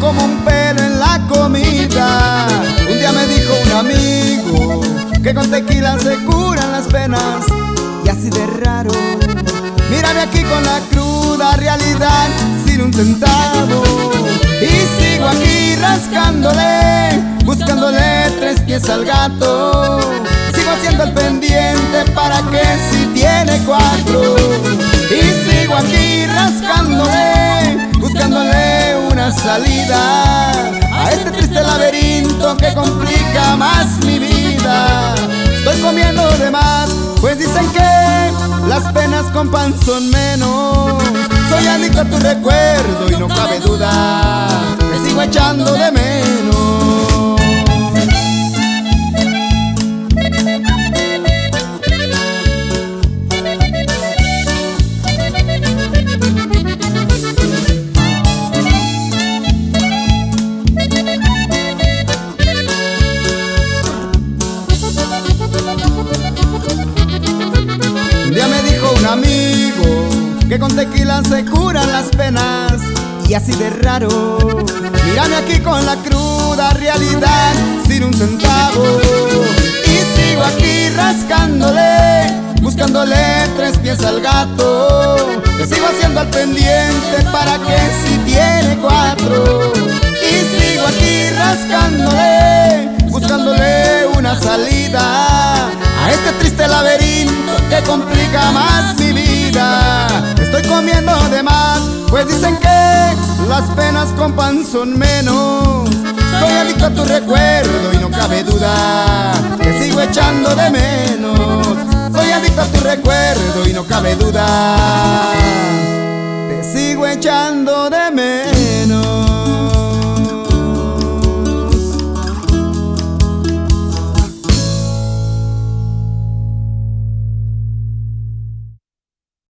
como un pelo en la comida. Un día me dijo un amigo que con tequila se curan las penas y así de raro. Mírame aquí con la cruda realidad sin un centavo y sigo aquí rascándole, buscándole tres pies al gato. Sigo haciendo el pendiente para que si salida a este triste laberinto que complica más mi vida. Estoy comiendo de más, pues dicen que las penas con pan son menos. Soy adicto a tu recuerdo y no cabe duda, tequila se curan las penas y así de raro. Mírame aquí con la cruda realidad sin un centavo y sigo aquí rascándole, buscándole tres pies al gato. Le sigo haciendo al pendiente para que si tiene cuatro y sigo aquí rascándole, buscándole una salida a este triste laberinto que complica más pues dicen que las penas con pan son menos. Soy adicto a tu recuerdo y no cabe duda que sigo echando de menos. Soy adicto a tu recuerdo y no cabe duda